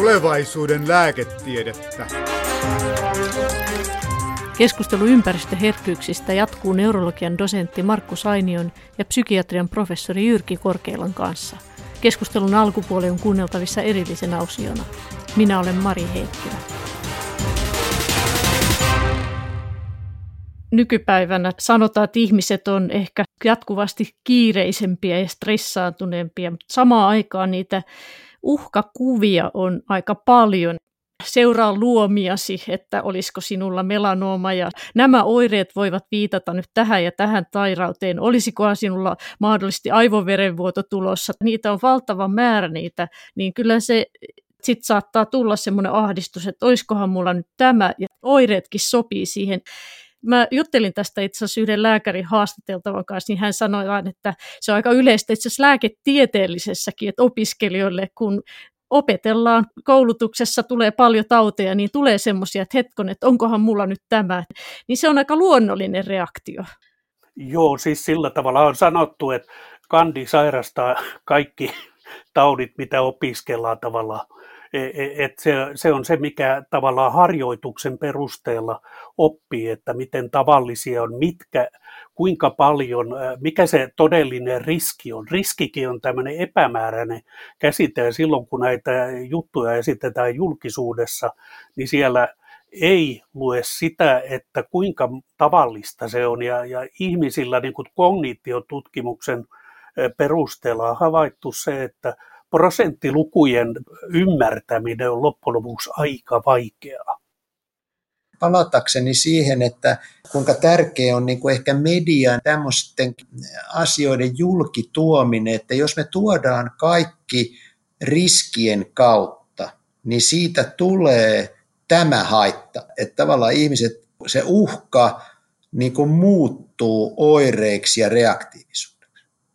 Tulevaisuuden lääketiedettä. Keskustelu ympäristöherkkyyksistä jatkuu neurologian dosentti Markku Sainion ja psykiatrian professori Jyrki Korkeilan kanssa. Keskustelun alkupuoli on kuunneltavissa erillisenä osiona. Minä olen Mari Heikkilä. nykypäivänä sanotaan, että ihmiset on ehkä jatkuvasti kiireisempiä ja stressaantuneempia, mutta samaan aikaan niitä uhkakuvia on aika paljon. Seuraa luomiasi, että olisiko sinulla melanooma ja nämä oireet voivat viitata nyt tähän ja tähän sairauteen. Olisikohan sinulla mahdollisesti aivoverenvuoto tulossa? Niitä on valtava määrä niitä, niin kyllä se sitten saattaa tulla semmoinen ahdistus, että olisikohan mulla nyt tämä ja oireetkin sopii siihen. Mä juttelin tästä itse asiassa yhden lääkärin haastateltavan kanssa, niin hän sanoi vain, että se on aika yleistä itse asiassa lääketieteellisessäkin, että opiskelijoille, kun opetellaan, koulutuksessa tulee paljon tauteja, niin tulee semmoisia, että hetkon, että onkohan mulla nyt tämä. Niin se on aika luonnollinen reaktio. Joo, siis sillä tavalla on sanottu, että kandi sairastaa kaikki taudit, mitä opiskellaan tavallaan et se, se on se, mikä tavallaan harjoituksen perusteella oppii, että miten tavallisia on, mitkä, kuinka paljon, mikä se todellinen riski on. Riskikin on tämmöinen epämääräinen käsite, ja silloin kun näitä juttuja esitetään julkisuudessa, niin siellä ei lue sitä, että kuinka tavallista se on, ja, ja ihmisillä niin kuin kognitiotutkimuksen perusteella on havaittu se, että prosenttilukujen ymmärtäminen on loppujen lopuksi aika vaikeaa. Palatakseni siihen, että kuinka tärkeä on niin kuin ehkä median tämmöisten asioiden julkituominen, että jos me tuodaan kaikki riskien kautta, niin siitä tulee tämä haitta, että tavallaan ihmiset, se uhka niin kuin muuttuu oireiksi ja reaktiivisuudeksi.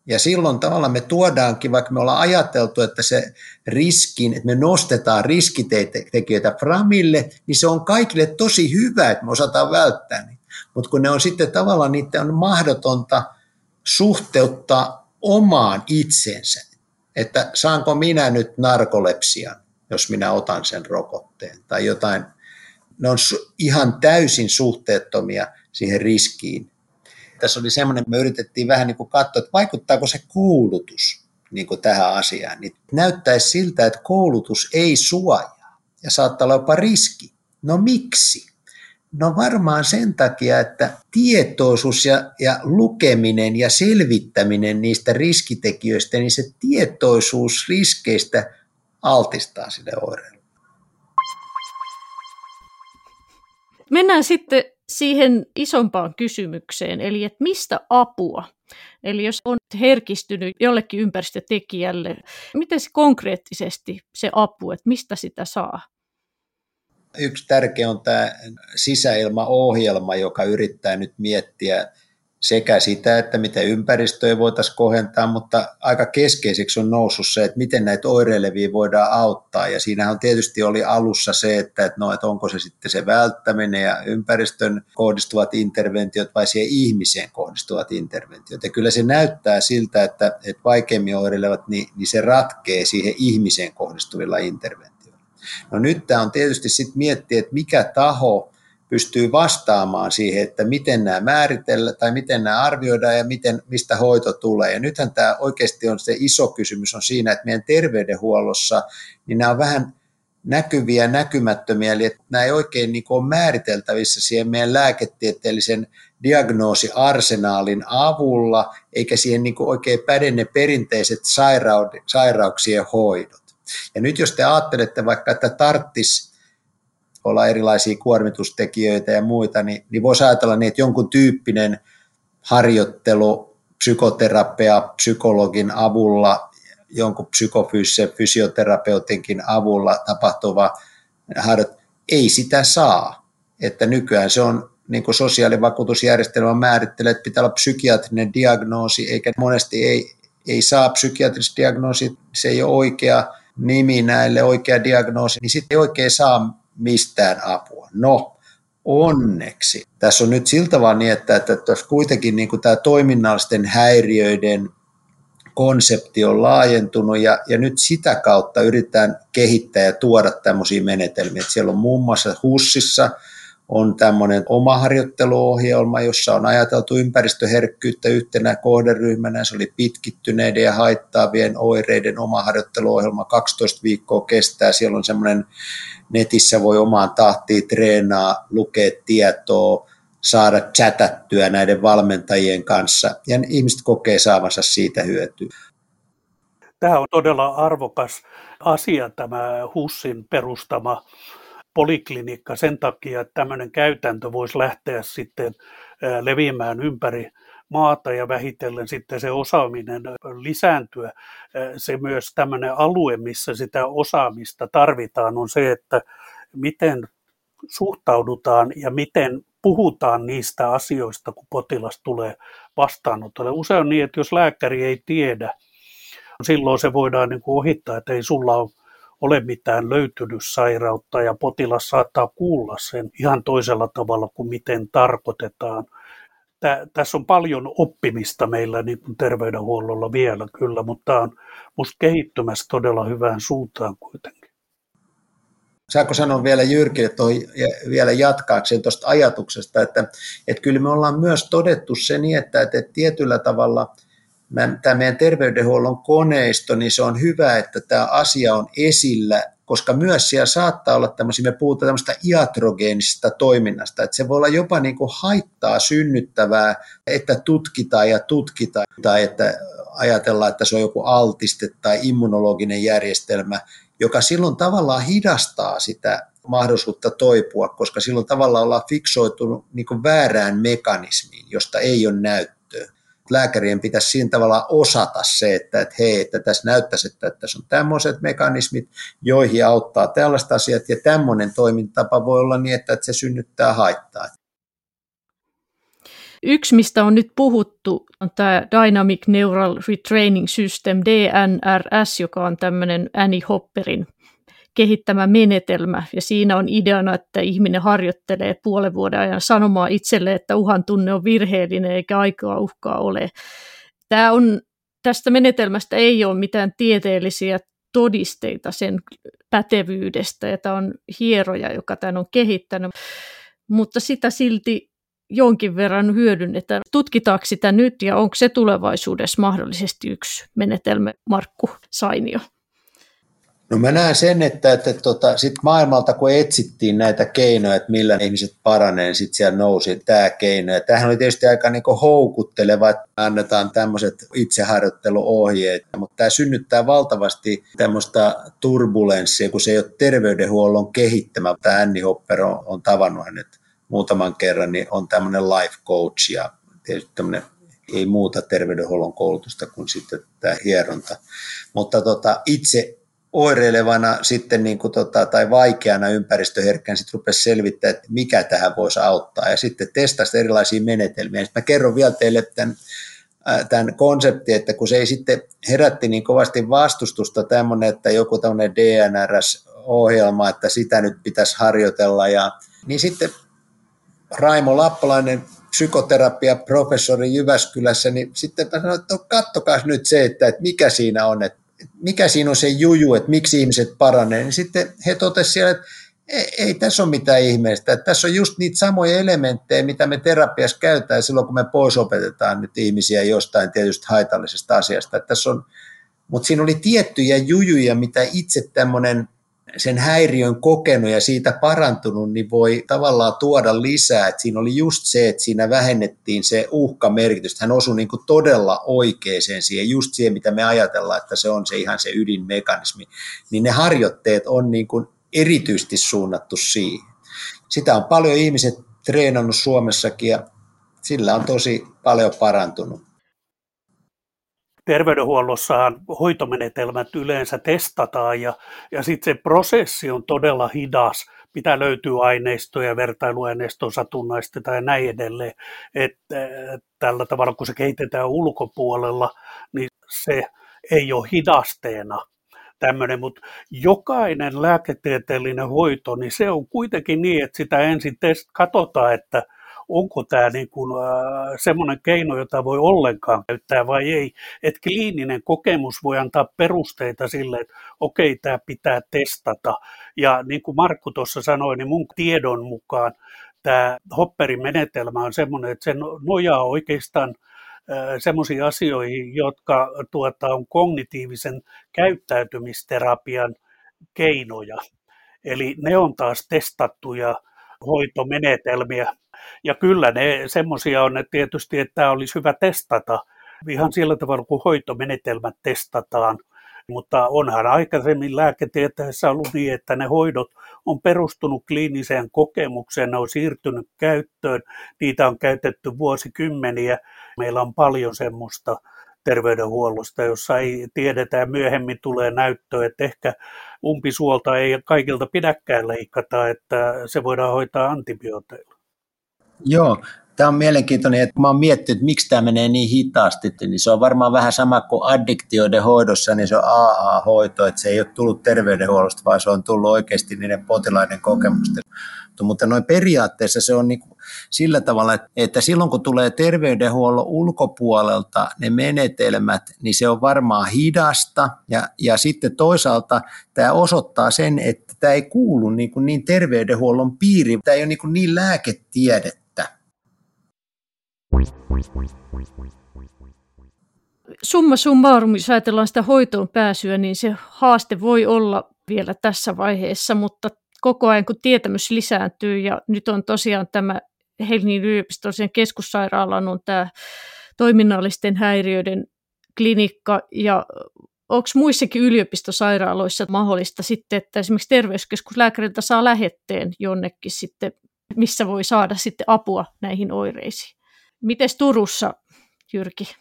Ja silloin tavallaan me tuodaankin, vaikka me ollaan ajateltu, että se riskin, että me nostetaan riskitekijöitä framille, niin se on kaikille tosi hyvä, että me osataan välttää niitä. Mutta kun ne on sitten tavallaan, niitä on mahdotonta suhteuttaa omaan itsensä. Että saanko minä nyt narkolepsian, jos minä otan sen rokotteen tai jotain. Ne on ihan täysin suhteettomia siihen riskiin, tässä oli semmoinen, me yritettiin vähän niin kuin katsoa, että vaikuttaako se koulutus niin kuin tähän asiaan. Niin näyttäisi siltä, että koulutus ei suojaa ja saattaa olla jopa riski. No miksi? No varmaan sen takia, että tietoisuus ja, ja lukeminen ja selvittäminen niistä riskitekijöistä, niin se tietoisuus riskeistä altistaa sille oireille. Mennään sitten siihen isompaan kysymykseen, eli että mistä apua? Eli jos on herkistynyt jollekin ympäristötekijälle, miten se konkreettisesti se apu, että mistä sitä saa? Yksi tärkeä on tämä sisäilmaohjelma, joka yrittää nyt miettiä sekä sitä, että miten ympäristöä voitaisiin kohentaa, mutta aika keskeiseksi on noussut se, että miten näitä oireilevia voidaan auttaa. Ja siinähän tietysti oli alussa se, että, että, no, että onko se sitten se välttäminen ja ympäristön kohdistuvat interventiot vai siihen ihmiseen kohdistuvat interventiot. Ja kyllä se näyttää siltä, että, että vaikeimmin oireilevat, niin, niin se ratkee siihen ihmiseen kohdistuvilla interventioilla. No nyt tämä on tietysti sitten miettiä, että mikä taho pystyy vastaamaan siihen, että miten nämä määritellään tai miten nämä arvioidaan ja miten, mistä hoito tulee. Ja nythän tämä oikeasti on se iso kysymys on siinä, että meidän terveydenhuollossa, niin nämä on vähän näkyviä näkymättömiä, eli että nämä ei oikein niin ole määriteltävissä siihen meidän lääketieteellisen diagnoosiarsenaalin avulla, eikä siihen niin oikein päde ne perinteiset sairauksien hoidot. Ja nyt jos te ajattelette vaikka, että tarttis olla erilaisia kuormitustekijöitä ja muita, niin, niin voisi ajatella niin, että jonkun tyyppinen harjoittelu, psykoterapia, psykologin avulla, jonkun psykofyysisen fysioterapeutinkin avulla tapahtuva harjoittelu, ei sitä saa. Että nykyään se on niin kuin sosiaalivakuutusjärjestelmä määrittelee, että pitää olla psykiatrinen diagnoosi, eikä monesti ei, ei saa psykiatrista diagnoosi, se ei ole oikea nimi näille, oikea diagnoosi, niin sitten ei oikein saa mistään apua. No, onneksi. Tässä on nyt siltä vaan niin, että, että tässä kuitenkin niin kuin tämä toiminnallisten häiriöiden konsepti on laajentunut ja, ja nyt sitä kautta yritetään kehittää ja tuoda tämmöisiä menetelmiä. Et siellä on muun muassa HUSissa on tämmöinen oma harjoitteluohjelma, jossa on ajateltu ympäristöherkkyyttä yhtenä kohderyhmänä. Se oli pitkittyneiden ja haittaavien oireiden oma harjoitteluohjelma. 12 viikkoa kestää. Siellä on semmoinen netissä voi omaan tahtiin treenaa, lukea tietoa, saada chatattyä näiden valmentajien kanssa ja ihmiset kokee saavansa siitä hyötyä. Tämä on todella arvokas asia tämä HUSin perustama poliklinikka sen takia, että tämmöinen käytäntö voisi lähteä sitten leviämään ympäri maata ja vähitellen sitten se osaaminen lisääntyä. Se myös tämmöinen alue, missä sitä osaamista tarvitaan, on se, että miten suhtaudutaan ja miten puhutaan niistä asioista, kun potilas tulee vastaanotolle. Usein on niin, että jos lääkäri ei tiedä, silloin se voidaan niin kuin ohittaa, että ei sulla ole ole mitään löytynyt sairautta ja potilas saattaa kuulla sen ihan toisella tavalla kuin miten tarkoitetaan. Tää, tässä on paljon oppimista meillä niin kuin terveydenhuollolla vielä kyllä, mutta tämä on minusta kehittymässä todella hyvään suuntaan kuitenkin. Saako sanoa vielä Jyrkille toi, vielä jatkaakseen tuosta ajatuksesta, että, että kyllä me ollaan myös todettu se niin, että, että tietyllä tavalla – tämä meidän terveydenhuollon koneisto, niin se on hyvä, että tämä asia on esillä, koska myös siellä saattaa olla tämmöisiä, me puhutaan tämmöistä iatrogeenisesta toiminnasta, että se voi olla jopa niin kuin haittaa synnyttävää, että tutkitaan ja tutkitaan, tai että ajatellaan, että se on joku altiste tai immunologinen järjestelmä, joka silloin tavallaan hidastaa sitä mahdollisuutta toipua, koska silloin tavallaan ollaan fiksoitunut niin väärään mekanismiin, josta ei ole näyttöä lääkärien pitäisi siinä tavalla osata se, että, että hei, että tässä näyttäisi, että, että tässä on tämmöiset mekanismit, joihin auttaa tällaiset asiat, ja tämmöinen toimintatapa voi olla niin, että, että se synnyttää haittaa. Yksi, mistä on nyt puhuttu, on tämä Dynamic Neural Retraining System, DNRS, joka on tämmöinen Annie Hopperin kehittämä menetelmä. Ja siinä on ideana, että ihminen harjoittelee puolen vuoden ajan sanomaan itselle, että uhan tunne on virheellinen eikä aikaa uhkaa ole. Tämä on, tästä menetelmästä ei ole mitään tieteellisiä todisteita sen pätevyydestä, ja tämä on hieroja, joka tämän on kehittänyt, mutta sitä silti jonkin verran hyödynnetään. Tutkitaanko sitä nyt ja onko se tulevaisuudessa mahdollisesti yksi menetelmä, Markku Sainio? No mä näen sen, että, että, tota, sit maailmalta kun etsittiin näitä keinoja, että millä ihmiset paranee, niin sitten siellä nousi tämä keino. Ja tämähän oli tietysti aika niin houkutteleva, että annetaan tämmöiset itseharjoitteluohjeet, mutta tämä synnyttää valtavasti tämmöistä turbulenssia, kun se ei ole terveydenhuollon kehittämä. Tämä Anni Hopper on, on tavannut hänet muutaman kerran, niin on tämmöinen life coach ja tietysti tämmöinen ei muuta terveydenhuollon koulutusta kuin sitten tämä hieronta. Mutta tota, itse oireilevana sitten niin kuin tota, tai vaikeana ympäristöherkkään sitten rupesi selvittää, että mikä tähän voisi auttaa ja sitten testasi erilaisia menetelmiä. Sitten mä kerron vielä teille tämän, tämän konseptin, että kun se ei sitten herätti niin kovasti vastustusta tämmöinen, että joku tämmöinen DNRS-ohjelma, että sitä nyt pitäisi harjoitella ja niin sitten Raimo Lappalainen psykoterapia professori Jyväskylässä, niin sitten mä sanoin, että no, kattokaa nyt se, että, että mikä siinä on, että mikä siinä on se juju, että miksi ihmiset paranee, niin sitten he totesivat siellä, että ei, ei tässä ole mitään ihmeistä. Että tässä on just niitä samoja elementtejä, mitä me terapiassa käytetään silloin, kun me pois opetetaan nyt ihmisiä jostain tietystä haitallisesta asiasta. Että tässä on, mutta siinä oli tiettyjä jujuja, mitä itse tämmöinen sen häiriön kokenut ja siitä parantunut, niin voi tavallaan tuoda lisää. Et siinä oli just se, että siinä vähennettiin se uhkamerkitys. Hän osui niin kuin todella oikeeseen siihen, just siihen, mitä me ajatellaan, että se on se ihan se ydinmekanismi. Niin ne harjoitteet on niin kuin erityisesti suunnattu siihen. Sitä on paljon ihmiset treenannut Suomessakin ja sillä on tosi paljon parantunut terveydenhuollossahan hoitomenetelmät yleensä testataan ja, ja sitten se prosessi on todella hidas. Pitää löytyä aineistoja, vertailuaineistoa satunnaistetaan ja näin edelleen. Että tällä tavalla, kun se kehitetään ulkopuolella, niin se ei ole hidasteena tämmöinen, mutta jokainen lääketieteellinen hoito, niin se on kuitenkin niin, että sitä ensin test, katsotaan, että onko tämä niin kuin, semmoinen keino, jota voi ollenkaan käyttää vai ei. Että kliininen kokemus voi antaa perusteita sille, että okei, tämä pitää testata. Ja niin kuin Markku tuossa sanoi, niin mun tiedon mukaan tämä Hopperin menetelmä on semmoinen, että se nojaa oikeastaan semmoisiin asioihin, jotka tuota, on kognitiivisen käyttäytymisterapian keinoja. Eli ne on taas testattuja hoitomenetelmiä. Ja kyllä ne semmoisia on että tietysti, että tämä olisi hyvä testata ihan sillä tavalla, kun hoitomenetelmät testataan. Mutta onhan aikaisemmin lääketieteessä ollut niin, että ne hoidot on perustunut kliiniseen kokemukseen, ne on siirtynyt käyttöön, niitä on käytetty vuosikymmeniä. Meillä on paljon semmoista terveydenhuollosta, jossa ei tiedetä ja myöhemmin tulee näyttö, että ehkä umpisuolta ei kaikilta pidäkään leikata, että se voidaan hoitaa antibiooteilla. Joo, tämä on mielenkiintoinen, että mä oon miettinyt, että miksi tämä menee niin hitaasti, niin se on varmaan vähän sama kuin addiktioiden hoidossa, niin se on AA-hoito, että se ei ole tullut terveydenhuollosta, vaan se on tullut oikeasti niiden potilaiden kokemusten. Mutta noin periaatteessa se on niin sillä tavalla, että silloin kun tulee terveydenhuollon ulkopuolelta ne menetelmät, niin se on varmaan hidasta. Ja, ja sitten toisaalta tämä osoittaa sen, että tämä ei kuulu niin, kuin niin terveydenhuollon piiriin, tämä ei ole niin, kuin niin lääketiedettä. Summa summarum, jos ajatellaan sitä hoitoon pääsyä, niin se haaste voi olla vielä tässä vaiheessa, mutta koko ajan kun tietämys lisääntyy ja nyt on tosiaan tämä Helsingin yliopistollisen keskussairaalan on tämä toiminnallisten häiriöiden klinikka ja onko muissakin yliopistosairaaloissa mahdollista sitten, että esimerkiksi terveyskeskuslääkäriltä saa lähetteen jonnekin sitten, missä voi saada sitten apua näihin oireisiin? Miten Turussa, Jyrki?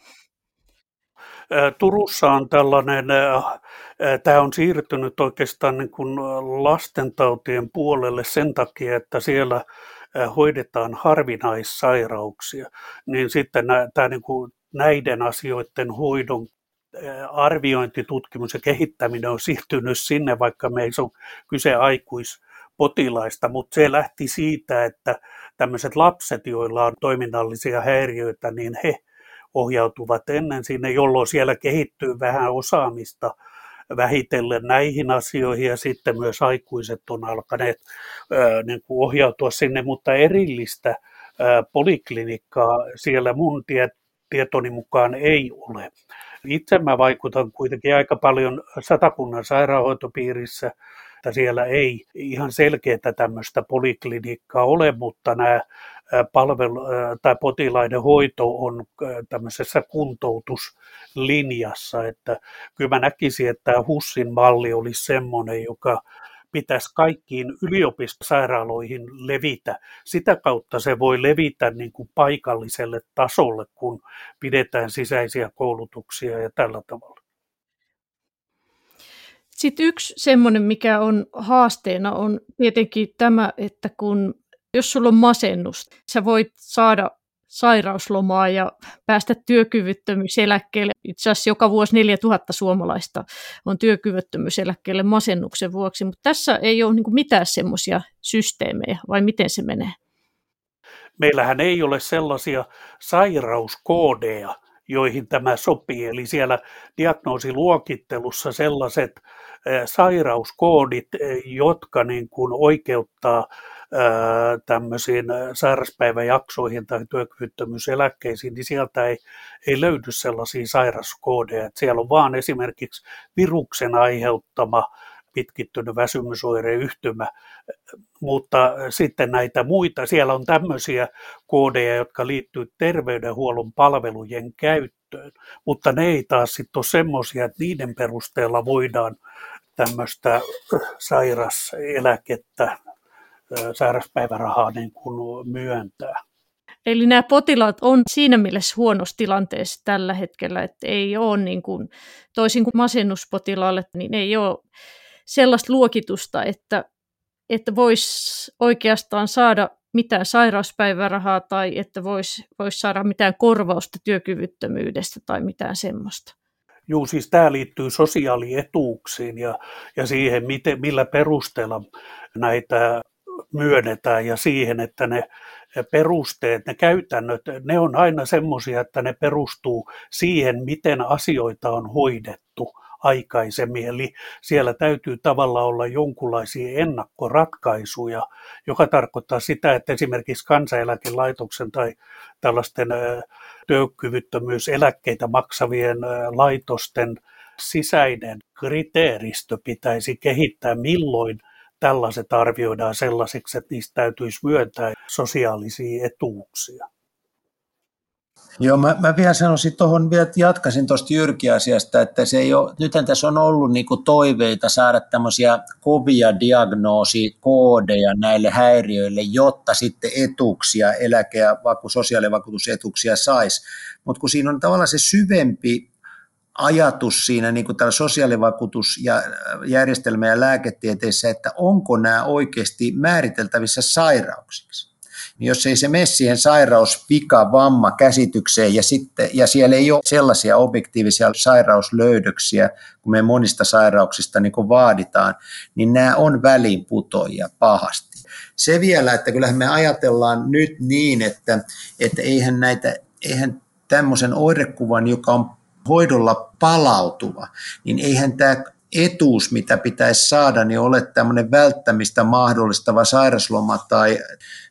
Turussa on tällainen, tämä on siirtynyt oikeastaan niin kuin lastentautien puolelle sen takia, että siellä hoidetaan harvinaissairauksia, niin sitten tämä niin kuin näiden asioiden hoidon arviointi, tutkimus ja kehittäminen on siirtynyt sinne, vaikka me ei ole kyse aikuispotilaista, mutta se lähti siitä, että tämmöiset lapset, joilla on toiminnallisia häiriöitä, niin he ohjautuvat ennen sinne, jolloin siellä kehittyy vähän osaamista vähitellen näihin asioihin ja sitten myös aikuiset on alkaneet niin kuin ohjautua sinne, mutta erillistä poliklinikkaa siellä mun tie, tietoni mukaan ei ole. Itse mä vaikutan kuitenkin aika paljon satakunnan sairaanhoitopiirissä että siellä ei ihan selkeää tämmöistä poliklinikkaa ole, mutta nämä palvelu- tai potilaiden hoito on tämmöisessä kuntoutuslinjassa, että kyllä mä näkisin, että tämä HUSSin malli olisi semmoinen, joka pitäisi kaikkiin yliopistosairaaloihin levitä. Sitä kautta se voi levitä niin kuin paikalliselle tasolle, kun pidetään sisäisiä koulutuksia ja tällä tavalla. Sitten yksi semmoinen, mikä on haasteena, on tietenkin tämä, että kun jos sulla on masennus, sä voit saada sairauslomaa ja päästä työkyvyttömyyseläkkeelle. Itse asiassa joka vuosi 4000 suomalaista on työkyvyttömyyseläkkeelle masennuksen vuoksi, mutta tässä ei ole niin mitään semmoisia systeemejä, vai miten se menee? Meillähän ei ole sellaisia sairauskoodeja, joihin tämä sopii. Eli siellä diagnoosiluokittelussa sellaiset sairauskoodit, jotka niin kuin oikeuttaa tämmöisiin sairaspäiväjaksoihin tai työkyvyttömyyseläkkeisiin, niin sieltä ei, ei löydy sellaisia sairaskoodeja. Että siellä on vaan esimerkiksi viruksen aiheuttama pitkittynyt väsymysoireyhtymä, mutta sitten näitä muita, siellä on tämmöisiä koodeja, jotka liittyy terveydenhuollon palvelujen käyttöön, mutta ne ei taas sitten ole semmoisia, että niiden perusteella voidaan tämmöistä sairaseläkettä, sairaspäivärahaa niin kuin myöntää. Eli nämä potilaat on siinä mielessä huonossa tilanteessa tällä hetkellä, että ei ole niin kuin, toisin kuin masennuspotilaalle, niin ei ole sellaista luokitusta, että, että voisi oikeastaan saada mitään sairauspäivärahaa tai että voisi vois saada mitään korvausta työkyvyttömyydestä tai mitään semmoista. Joo, siis tämä liittyy sosiaalietuuksiin ja, ja siihen, miten, millä perusteella näitä myönnetään ja siihen, että ne perusteet, ne käytännöt, ne on aina semmoisia, että ne perustuu siihen, miten asioita on hoidettu aikaisemmin. Eli siellä täytyy tavallaan olla jonkunlaisia ennakkoratkaisuja, joka tarkoittaa sitä, että esimerkiksi kansaneläkelaitoksen tai tällaisten työkyvyttömyyseläkkeitä maksavien laitosten sisäinen kriteeristö pitäisi kehittää, milloin tällaiset arvioidaan sellaisiksi, että niistä täytyisi myöntää sosiaalisia etuuksia. Joo, mä, mä vielä sanoisin tuohon, vielä jatkaisin tuosta Jyrki-asiasta, että se ei ole, nythän tässä on ollut niinku toiveita saada tämmöisiä kovia diagnoosikodeja näille häiriöille, jotta sitten etuuksia, eläke- ja vaku, sosiaalivakuutusetuuksia saisi. Mutta kun siinä on tavallaan se syvempi ajatus siinä niin kuin sosiaalivakuutusjärjestelmä ja lääketieteessä, että onko nämä oikeasti määriteltävissä sairauksiksi niin jos ei se mene siihen sairaus, vika, vamma käsitykseen ja, sitten, ja siellä ei ole sellaisia objektiivisia sairauslöydöksiä, kun me monista sairauksista niin kuin vaaditaan, niin nämä on väliinputoja pahasti. Se vielä, että kyllähän me ajatellaan nyt niin, että, että eihän näitä, eihän tämmöisen oirekuvan, joka on hoidolla palautuva, niin eihän tämä etuus, mitä pitäisi saada, niin ole tämmöinen välttämistä mahdollistava sairasloma tai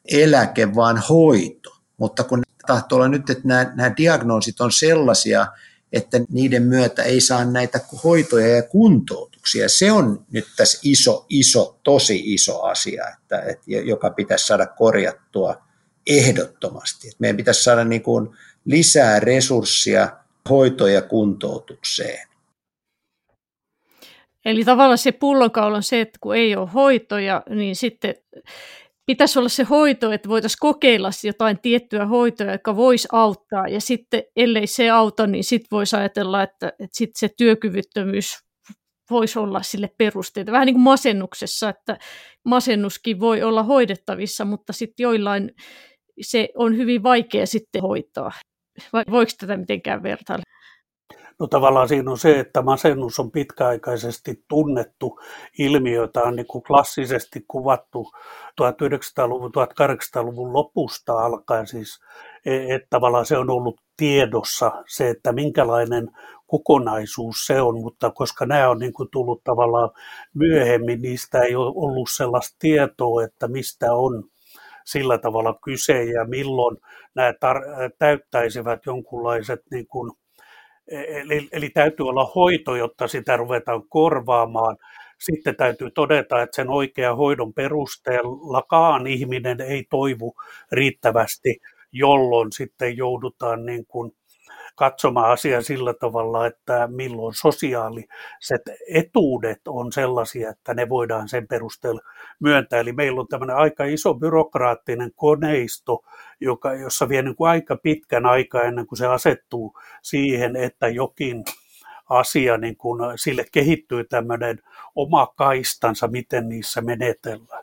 eläke, vaan hoito. Mutta kun tahtoo olla nyt, että nämä, nämä diagnoosit on sellaisia, että niiden myötä ei saa näitä hoitoja ja kuntoutuksia. Se on nyt tässä iso, iso, tosi iso asia, että, että, joka pitäisi saada korjattua ehdottomasti. Että meidän pitäisi saada niin kuin lisää resurssia hoito- ja kuntoutukseen. Eli tavallaan se pullonkaula on se, että kun ei ole hoitoja, niin sitten pitäisi olla se hoito, että voitaisiin kokeilla jotain tiettyä hoitoa, joka voisi auttaa. Ja sitten, ellei se auta, niin sitten voisi ajatella, että, että sitten se työkyvyttömyys voisi olla sille perusteita. Vähän niin kuin masennuksessa, että masennuskin voi olla hoidettavissa, mutta sitten joillain se on hyvin vaikea sitten hoitaa. Vai voiko tätä mitenkään vertailla? No tavallaan siinä on se, että masennus on pitkäaikaisesti tunnettu ilmiö, jota on niin kuin klassisesti kuvattu 1900-luvun, 1800-luvun lopusta alkaen. Siis, e, että tavallaan se on ollut tiedossa se, että minkälainen kokonaisuus se on, mutta koska nämä on niin kuin tullut tavallaan myöhemmin, niistä ei ole ollut sellaista tietoa, että mistä on sillä tavalla kyse ja milloin nämä tar- täyttäisivät jonkunlaiset niin kuin Eli, eli täytyy olla hoito, jotta sitä ruvetaan korvaamaan. Sitten täytyy todeta, että sen oikean hoidon perusteellakaan ihminen ei toivu riittävästi, jolloin sitten joudutaan niin kuin katsomaan asiaa sillä tavalla, että milloin sosiaaliset etuudet on sellaisia, että ne voidaan sen perusteella myöntää. Eli meillä on tämmöinen aika iso byrokraattinen koneisto, joka, jossa vie niin kuin aika pitkän aikaa ennen kuin se asettuu siihen, että jokin asia, niin kun sille kehittyy tämmöinen oma kaistansa, miten niissä menetellään.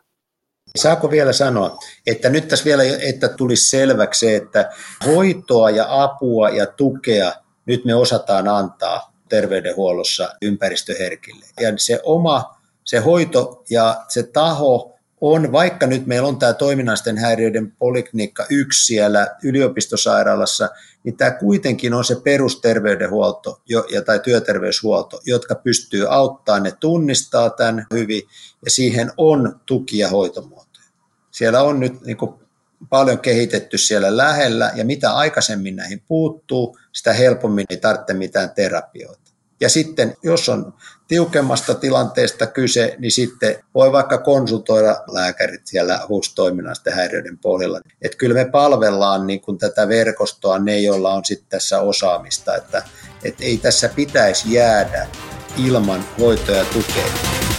Saako vielä sanoa, että nyt tässä vielä, että tulisi selväksi se, että hoitoa ja apua ja tukea nyt me osataan antaa terveydenhuollossa ympäristöherkille. Ja se oma, se hoito ja se taho on, vaikka nyt meillä on tämä toiminnallisten häiriöiden poliklinikka yksi siellä yliopistosairaalassa, niin tämä kuitenkin on se perusterveydenhuolto jo, ja, tai työterveyshuolto, jotka pystyy auttamaan, ne tunnistaa tämän hyvin ja siihen on tuki- ja hoitomuotoja. Siellä on nyt niin kuin paljon kehitetty siellä lähellä ja mitä aikaisemmin näihin puuttuu, sitä helpommin ei tarvitse mitään terapioita. Ja sitten, jos on tiukemmasta tilanteesta kyse, niin sitten voi vaikka konsultoida lääkärit siellä HUS-toiminnallisten häiriöiden pohjalla. Että kyllä me palvellaan niin kuin tätä verkostoa ne, joilla on sitten tässä osaamista, että, että ei tässä pitäisi jäädä ilman hoitoa ja tukea.